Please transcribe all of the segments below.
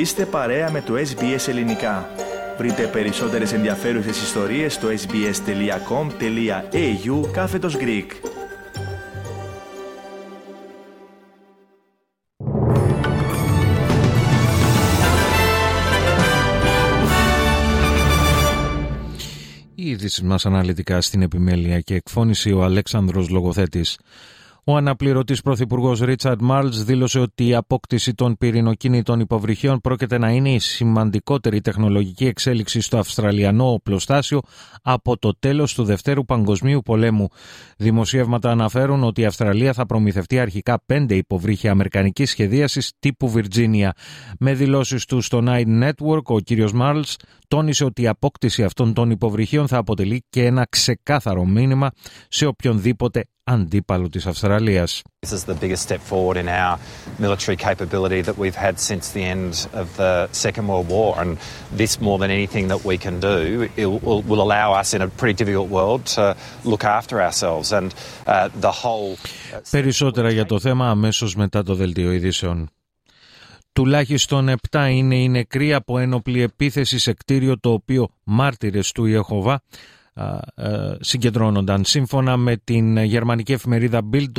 Είστε παρέα με το SBS Ελληνικά. Βρείτε περισσότερες ενδιαφέρουσες ιστορίες στο sbs.com.au κάθετος Greek. Οι είδηση μας αναλυτικά στην επιμέλεια και εκφώνηση ο Αλέξανδρος Λογοθέτης. Ο αναπληρωτής Πρωθυπουργός Ρίτσαρντ Μάρλς δήλωσε ότι η απόκτηση των πυρηνοκίνητων υποβρυχίων πρόκειται να είναι η σημαντικότερη τεχνολογική εξέλιξη στο Αυστραλιανό οπλοστάσιο από το τέλος του Δευτέρου Παγκοσμίου Πολέμου. Δημοσιεύματα αναφέρουν ότι η Αυστραλία θα προμηθευτεί αρχικά πέντε υποβρύχια Αμερικανικής σχεδίασης τύπου Βιρτζίνια. Με δηλώσεις του στο Nine Network, ο κ. Μάρλς τόνισε ότι η απόκτηση αυτών των υποβρυχίων θα αποτελεί και ένα ξεκάθαρο μήνυμα σε οποιονδήποτε αντίπαλο της Αυστραλίας. This is the biggest step forward in our military capability that we've had since the end of the Second World War and this more than anything that we can do will, will allow us in a pretty difficult world to look after ourselves and uh, the whole... Περισσότερα για το θέμα αμέσως μετά το δελτίο ειδήσεων. Τουλάχιστον 7 είναι οι νεκροί από ένοπλη επίθεση σε κτίριο το οποίο μάρτυρες του Ιεχωβά συγκεντρώνονταν. Σύμφωνα με την γερμανική εφημερίδα Bild,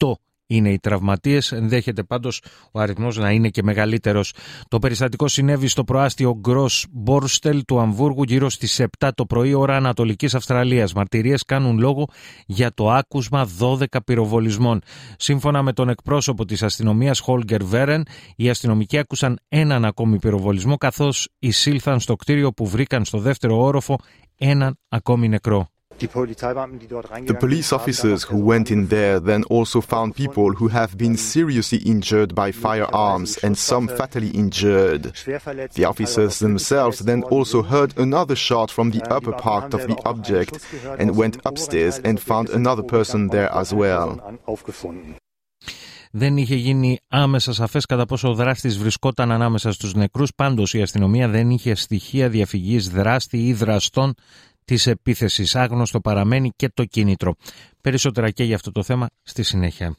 8 είναι οι τραυματίες. Ενδέχεται πάντως ο αριθμός να είναι και μεγαλύτερος. Το περιστατικό συνέβη στο προάστιο Γκρό Μπόρστελ του Αμβούργου γύρω στις 7 το πρωί, ώρα Ανατολικής Αυστραλίας. Μαρτυρίες κάνουν λόγο για το άκουσμα 12 πυροβολισμών. Σύμφωνα με τον εκπρόσωπο της αστυνομίας Χόλγκερ Βέρεν, οι αστυνομικοί άκουσαν έναν ακόμη πυροβολισμό, καθώς εισήλθαν στο κτίριο που βρήκαν στο δεύτερο όροφο έναν ακόμη νεκρό. The police officers who went in there then also found people who have been seriously injured by firearms and some fatally injured. The officers themselves then also heard another shot from the upper part of the object and went upstairs and found another person there as well. Δεν είχε γίνει άμεσα σαφές κατά πόσο ο δράστης βρισκόταν ανάμεσα στους νεκρούς, πάντως η αστυνομία δεν είχε στοιχεία διαφυγής δράστη ή δραστών της επίθεσης. Άγνωστο παραμένει και το κίνητρο. Περισσότερα και για αυτό το θέμα στη συνέχεια.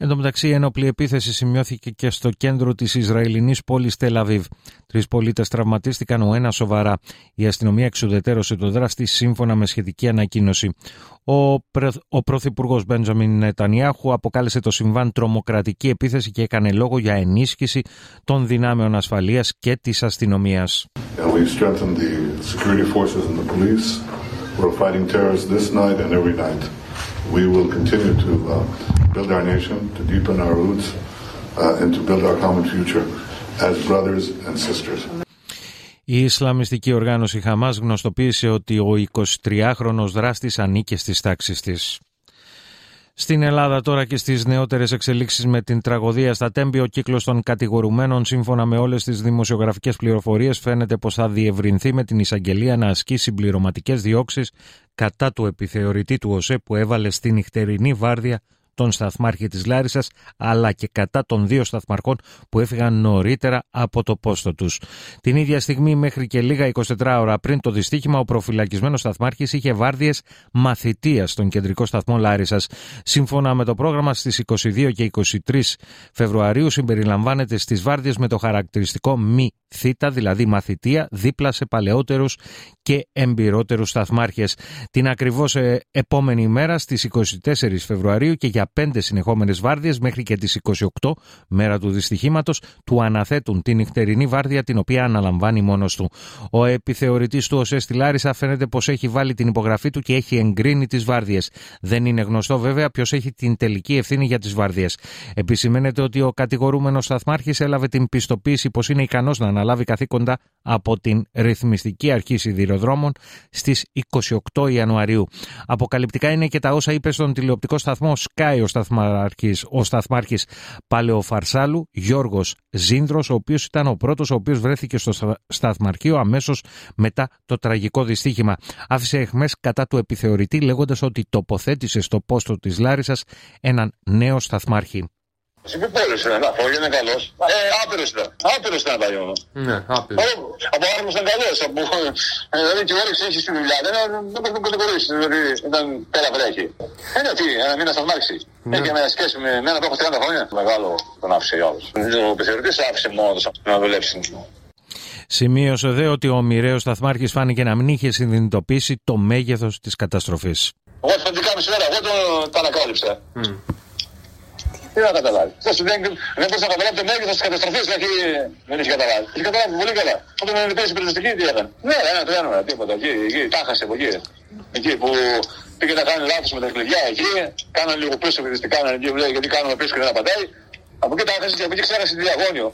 Εν τω μεταξύ, η ένοπλη επίθεση σημειώθηκε και στο κέντρο της Ισραηλινής πόλης Τελαβίβ. Τρεις πολίτες τραυματίστηκαν, ο ένας σοβαρά. Η αστυνομία εξουδετέρωσε το δράστη σύμφωνα με σχετική ανακοίνωση. Ο, ο πρωθυπουργός Μπέντζαμιν Νετανιάχου αποκάλεσε το συμβάν τρομοκρατική επίθεση και έκανε λόγο για ενίσχυση των δυνάμεων ασφαλείας και της αστυνομίας. We will continue to uh, build our nation, to deepen our roots, uh, and to build our common future as brothers and sisters. Η Ισλαμιστική οργάνωση Χαμάς γνωστοποίησε ότι ο 23χρονος δράστης ανήκε στις τάξεις της. Στην Ελλάδα τώρα και στις νεότερες εξελίξεις με την τραγωδία στα Τέμπη, ο κύκλος των κατηγορουμένων σύμφωνα με όλες τις δημοσιογραφικές πληροφορίες φαίνεται πως θα διευρυνθεί με την εισαγγελία να ασκεί συμπληρωματικέ διώξεις κατά του επιθεωρητή του ΟΣΕ που έβαλε στη νυχτερινή βάρδια τον σταθμάρχη της Λάρισας αλλά και κατά των δύο σταθμαρχών που έφυγαν νωρίτερα από το πόστο τους. Την ίδια στιγμή μέχρι και λίγα 24 ώρα πριν το δυστύχημα ο προφυλακισμένος σταθμάρχης είχε βάρδιες μαθητείας στον κεντρικό σταθμό Λάρισας. Σύμφωνα με το πρόγραμμα στις 22 και 23 Φεβρουαρίου συμπεριλαμβάνεται στις βάρδιες με το χαρακτηριστικό μη θήτα, δηλαδή μαθητεία, δίπλα σε παλαιότερους και εμπειρότερους σταθμάρχες. Την ακριβώς ε, επόμενη ημέρα στις 24 Φεβρουαρίου και για πέντε συνεχόμενες βάρδιες μέχρι και τις 28 μέρα του δυστυχήματος του αναθέτουν την νυχτερινή βάρδια την οποία αναλαμβάνει μόνος του. Ο επιθεωρητής του ΟΣΕ στη Λάρισα φαίνεται πως έχει βάλει την υπογραφή του και έχει εγκρίνει τις βάρδιες. Δεν είναι γνωστό βέβαια ποιος έχει την τελική ευθύνη για τις βάρδιες. Επισημαίνεται ότι ο κατηγορούμενος σταθμάρχης έλαβε την πιστοποίηση πως είναι ικανός να αναλάβει καθήκοντα από την Ρυθμιστική Αρχή Σιδηροδρόμων στις 28 Ιανουαρίου. Αποκαλυπτικά είναι και τα όσα είπε στον τηλεοπτικό σταθμό Sky ο σταθμάρχης, ο σταθμάρχης Παλαιοφαρσάλου Γιώργος Ζήνδρος, ο οποίος ήταν ο πρώτος ο οποίος βρέθηκε στο σταθμαρχείο αμέσως μετά το τραγικό δυστύχημα. Άφησε εχμές κατά του επιθεωρητή λέγοντας ότι τοποθέτησε στο πόστο της Λάρισας έναν νέο σταθμάρχη. Σε πού πόλη είναι, να φόγει, είναι καλός. Ε, άπειρος ήταν. Άπειρος ήταν παλιό. Ναι, άπειρος. Από άρμος ήταν καλός. Από... Ε, δηλαδή και όρεξη έχεις στη δουλειά. Δεν μπορεί να κατηγορήσει. Δηλαδή ήταν πέρα βρέχει. Είναι τι, ένα μήνα θα μάξει. Ναι. Έχει μια σχέση με μένα που έχω 30 χρόνια. Μεγάλο τον άφησε για όλους. Ο επιθεωρητή άφησε μόνος του να δουλέψει. Σημείωσε δε ότι ο μοιραίος σταθμάρχης φάνηκε να μην είχε συνειδητοποιήσει το μέγεθος της καταστροφής. Εγώ θα την κάνω σήμερα, εγώ το ανακάλυψα. Mm. Τι να καταλάβεις. Δεν, δεν μπορείς να καταλάβεις το μέγεθο τη καταστροφή, έχει, δεν έχει καταλάβει. Έχει καταλάβει πολύ καλά. Όταν είναι πέσει περιοριστική, τι έκανε. Ναι, ένα τρένο, τίποτα. Εκεί, εκεί, τα χάσε από εκεί. Εκεί που πήγε να κάνει λάθος με τα κλειδιά, εκεί, κάνανε λίγο πίσω, γιατί κάνανε, γιατί κάνουμε πίσω και δεν απαντάει. Από εκεί τα χάσε και από εκεί ξέρασε τη διαγώνιο.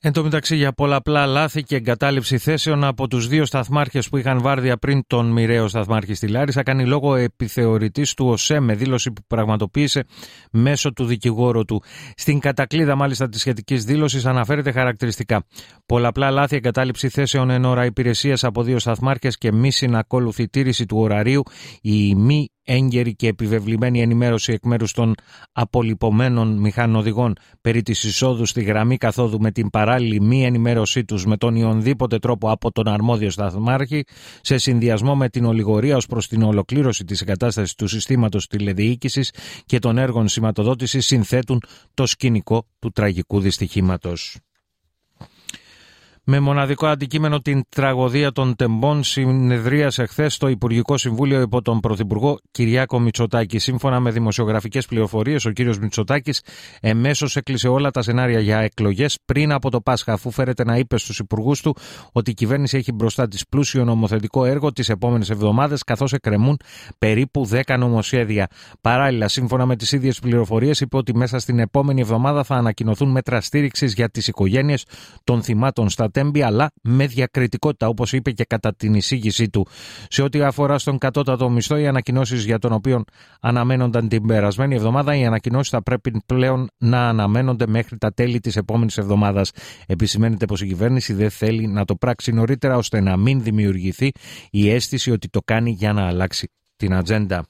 Εν τω μεταξύ, για πολλαπλά λάθη και εγκατάλειψη θέσεων από τους δύο σταθμάρχες που είχαν βάρδια πριν τον μοιραίο σταθμάρχη στη Λάρισα, κάνει λόγο επιθεωρητής του ΟΣΕ με δήλωση που πραγματοποίησε μέσω του δικηγόρου του. Στην κατακλίδα, μάλιστα, της σχετικής δήλωσης αναφέρεται χαρακτηριστικά. Πολλαπλά λάθη εγκατάλειψη θέσεων εν ώρα υπηρεσίας από δύο σταθμάρχες και μη συνακόλουθη τήρηση του ωραρίου, η μη έγκαιρη και επιβεβλημένη ενημέρωση εκ μέρους των απολυπωμένων μηχανοδηγών περί της εισόδου στη γραμμή καθόδου με την παράλληλη μη ενημέρωσή τους με τον ιονδήποτε τρόπο από τον αρμόδιο σταθμάρχη, σε συνδυασμό με την ολιγορία ως προς την ολοκλήρωση της εγκατάστασης του συστήματος τηλεδιοίκησης και των έργων σηματοδότησης, συνθέτουν το σκηνικό του τραγικού δυστυχήματος. Με μοναδικό αντικείμενο την τραγωδία των τεμπών συνεδρίασε χθες το Υπουργικό Συμβούλιο υπό τον Πρωθυπουργό Κυριάκο Μητσοτάκη. Σύμφωνα με δημοσιογραφικές πληροφορίες, ο κ. Μητσοτάκης εμέσως έκλεισε όλα τα σενάρια για εκλογές πριν από το Πάσχα, αφού φέρεται να είπε στους υπουργούς του ότι η κυβέρνηση έχει μπροστά της πλούσιο νομοθετικό έργο τις επόμενες εβδομάδες, καθώς εκκρεμούν περίπου 10 νομοσχέδια. Παράλληλα, σύμφωνα με τις ίδιες πληροφορίες, είπε ότι μέσα στην επόμενη εβδομάδα θα ανακοινωθούν μέτρα στήριξης για τις οικογένειες των θυμάτων στα αλλά με διακριτικότητα, όπως είπε και κατά την εισήγησή του. Σε ό,τι αφορά στον κατώτατο μισθό, οι ανακοινώσεις για τον οποίο αναμένονταν την περασμένη εβδομάδα, οι ανακοινώσεις θα πρέπει πλέον να αναμένονται μέχρι τα τέλη της επόμενης εβδομάδας. Επισημαίνεται πως η κυβέρνηση δεν θέλει να το πράξει νωρίτερα, ώστε να μην δημιουργηθεί η αίσθηση ότι το κάνει για να αλλάξει την ατζέντα.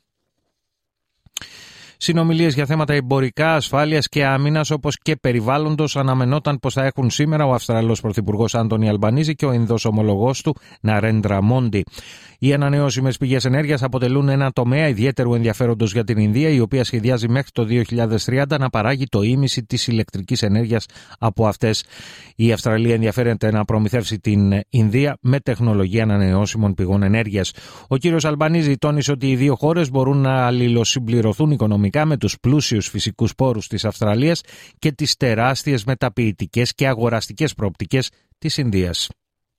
Συνομιλίες για θέματα εμπορικά, ασφάλειας και άμυνας όπως και περιβάλλοντος αναμενόταν πως θα έχουν σήμερα ο Αυστραλός Πρωθυπουργός Άντωνι Αλμπανίζη και ο Ινδός ομολογός του Ναρέντρα Μόντι. Οι ανανεώσιμες πηγές ενέργειας αποτελούν ένα τομέα ιδιαίτερου ενδιαφέροντος για την Ινδία, η οποία σχεδιάζει μέχρι το 2030 να παράγει το ίμιση της ηλεκτρικής ενέργειας από αυτές. Η Αυστραλία ενδιαφέρεται να προμηθεύσει την Ινδία με τεχνολογία ανανεώσιμων πηγών ενέργειας. Ο κ. Αλμπανίζη τόνισε ότι οι δύο χώρες μπορούν να αλληλοσυμπληρωθούν οικονομικά με του πλούσιου φυσικού πόρου τη Αυστραλία και τι τεράστιε μεταποιητικέ και αγοραστικέ προοπτικέ τη Ινδία.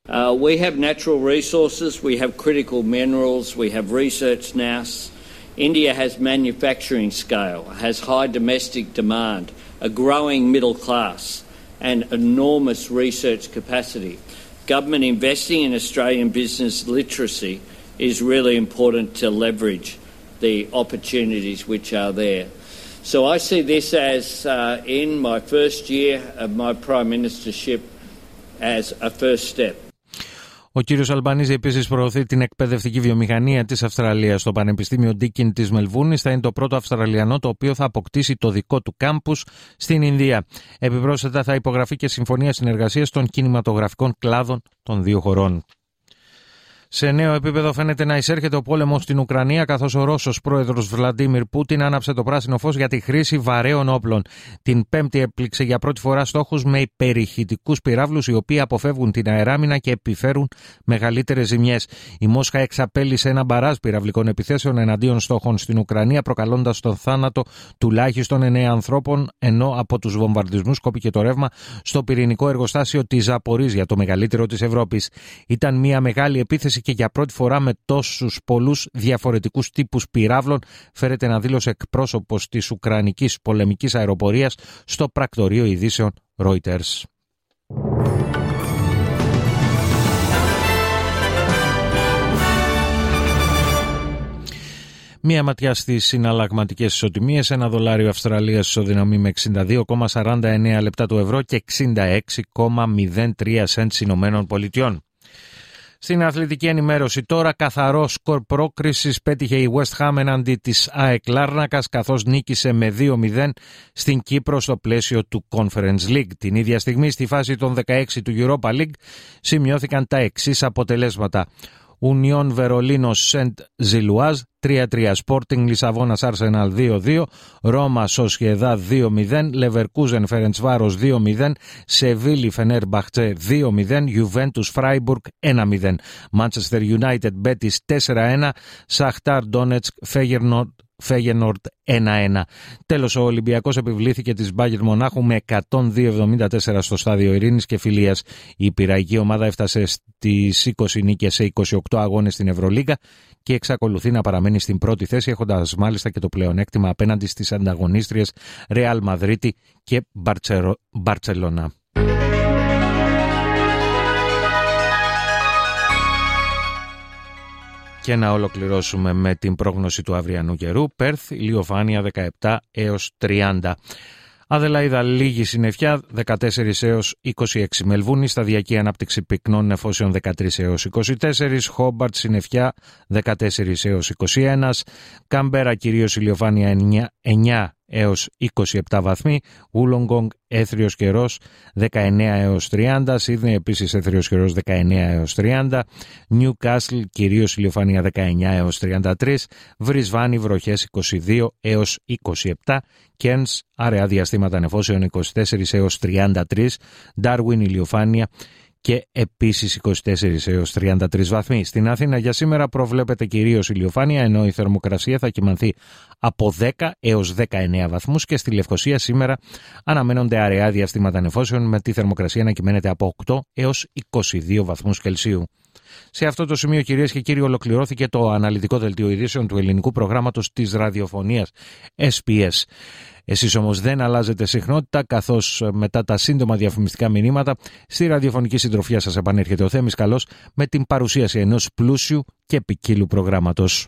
Uh, we have natural resources, we have critical minerals, we have research now. India has manufacturing scale, has high domestic demand, a growing middle class, and enormous research capacity. Government investing in Australian business literacy is really important to leverage the opportunities which are there. So I see this as, uh, in my first year of my Prime Ministership, as a first step. Ο κύριος Αλμπανίζη επίσης προωθεί την εκπαιδευτική βιομηχανία της Αυστραλίας. Στο Πανεπιστήμιο Ντίκιν της Μελβούνης θα είναι το πρώτο Αυστραλιανό το οποίο θα αποκτήσει το δικό του κάμπους στην Ινδία. Επιπρόσθετα θα υπογραφεί και συμφωνία συνεργασίας των κινηματογραφικών κλάδων των δύο χωρών. Σε νέο επίπεδο φαίνεται να εισέρχεται ο πόλεμος στην Ουκρανία, καθώς ο Ρώσος πρόεδρος Βλαντίμιρ Πούτιν άναψε το πράσινο φως για τη χρήση βαρέων όπλων. Την Πέμπτη έπληξε για πρώτη φορά στόχους με υπερηχητικούς πυράβλους, οι οποίοι αποφεύγουν την αεράμινα και επιφέρουν μεγαλύτερες ζημιές. Η Μόσχα εξαπέλυσε ένα μπαράζ πυραυλικών επιθέσεων εναντίον στόχων στην Ουκρανία, προκαλώντας τον θάνατο τουλάχιστον 9 ανθρώπων, ενώ από τους βομβαρδισμούς κόπηκε το ρεύμα στο πυρηνικό εργοστάσιο της Ζαπορίζια, το μεγαλύτερο της Ευρώπης. Ήταν μια μεγάλη επίθεση και για πρώτη φορά με τόσους πολλούς διαφορετικούς τύπους πυράβλων φέρεται να δήλωσε εκπρόσωπος της Ουκρανικής πολεμικής αεροπορίας στο πρακτορείο ειδήσεων Reuters. Μία ματιά στις συναλλαγματικές ισοτιμίες. Ένα δολάριο Αυστραλίας ισοδυναμεί με 62,49 λεπτά του ευρώ και 66,03 σέντ Ηνωμένων Πολιτειών. Στην αθλητική ενημέρωση τώρα καθαρός σκορ πρόκρισης πέτυχε η West Ham εναντί της ΑΕΚ Λάρνακας καθώς νίκησε με 2-0 στην Κύπρο στο πλαίσιο του Conference League. Την ίδια στιγμή στη φάση των 16 του Europa League σημειώθηκαν τα εξής αποτελέσματα. Ουνιόν Βερολίνο Σεντ Ζιλουάζ 3-3 Sporting Λισαβόνα Arsenal 2-2 Ρώμα Σοσιεδά 2-0 Λεβερκούζεν Φερεντσβάρο 2-0 Σεβίλη Φενέρ Μπαχτσε 2-0 Ιουβέντου Φράιμπουργκ 1-0 Manchester United Betis 4-1 Σαχτάρ Ντόνετσκ Φέγερνορτ Φέγενορτ 1-1. Τέλος ο Ολυμπιακός επιβλήθηκε της Μπάγκερ Μονάχου με 102-74 στο στάδιο Ειρήνης και Φιλίας. Η πυραϊκή ομάδα έφτασε στις 20 νίκες σε 28 αγώνες στην Ευρωλίγα και εξακολουθεί να παραμένει στην πρώτη θέση έχοντας μάλιστα και το πλεονέκτημα απέναντι στις ανταγωνίστριες Ρεάλ Μαδρίτη και Μπαρτσελώνα. Και να ολοκληρώσουμε με την πρόγνωση του αυριανού καιρού. Πέρθ, ηλιοφάνεια 17 έως 30. Αδελαίδα λίγη συννεφιά 14 έως 26. Μελβούρνη σταδιακή ανάπτυξη πυκνών νεφώσεων 13 έως 24. Χόμπαρτ συννεφιά 14 έως 21. Καμπέρα κυρίως ηλιοφάνεια 9 έως 27 βαθμοί, Ουλονγκόνγκ αίθριος καιρός 19 έως 30, Σίδνεϊ επίσης αίθριος καιρός 19 έως 30, Νιούκασλ κυρίως ηλιοφάνεια 19 έως 33, Βρισβάνη βροχές 22 έως 27, Κέρνς αραιά διαστήματα νεφώσεων 24 έως 33, Ντάρουιν ηλιοφάνεια και επίσης 24 έως 33 βαθμοί. Στην Αθήνα για σήμερα προβλέπεται κυρίως ηλιοφάνεια ενώ η θερμοκρασία θα κοιμανθεί από 10 έως 19 βαθμούς και στη Λευκοσία σήμερα αναμένονται αραιά διαστήματα νεφώσεων με τη θερμοκρασία να κυμαίνεται από 8 έως 22 βαθμούς Κελσίου. Σε αυτό το σημείο, κυρίες και κύριοι, ολοκληρώθηκε το αναλυτικό δελτίο ειδήσεων του ελληνικού προγράμματος της ραδιοφωνίας SPS. Εσείς όμως δεν αλλάζετε συχνότητα καθώς μετά τα σύντομα διαφημιστικά μηνύματα στη ραδιοφωνική συντροφιά σας επανέρχεται ο Θέμης Καλός με την παρουσίαση ενός πλούσιου και ποικίλου προγράμματος.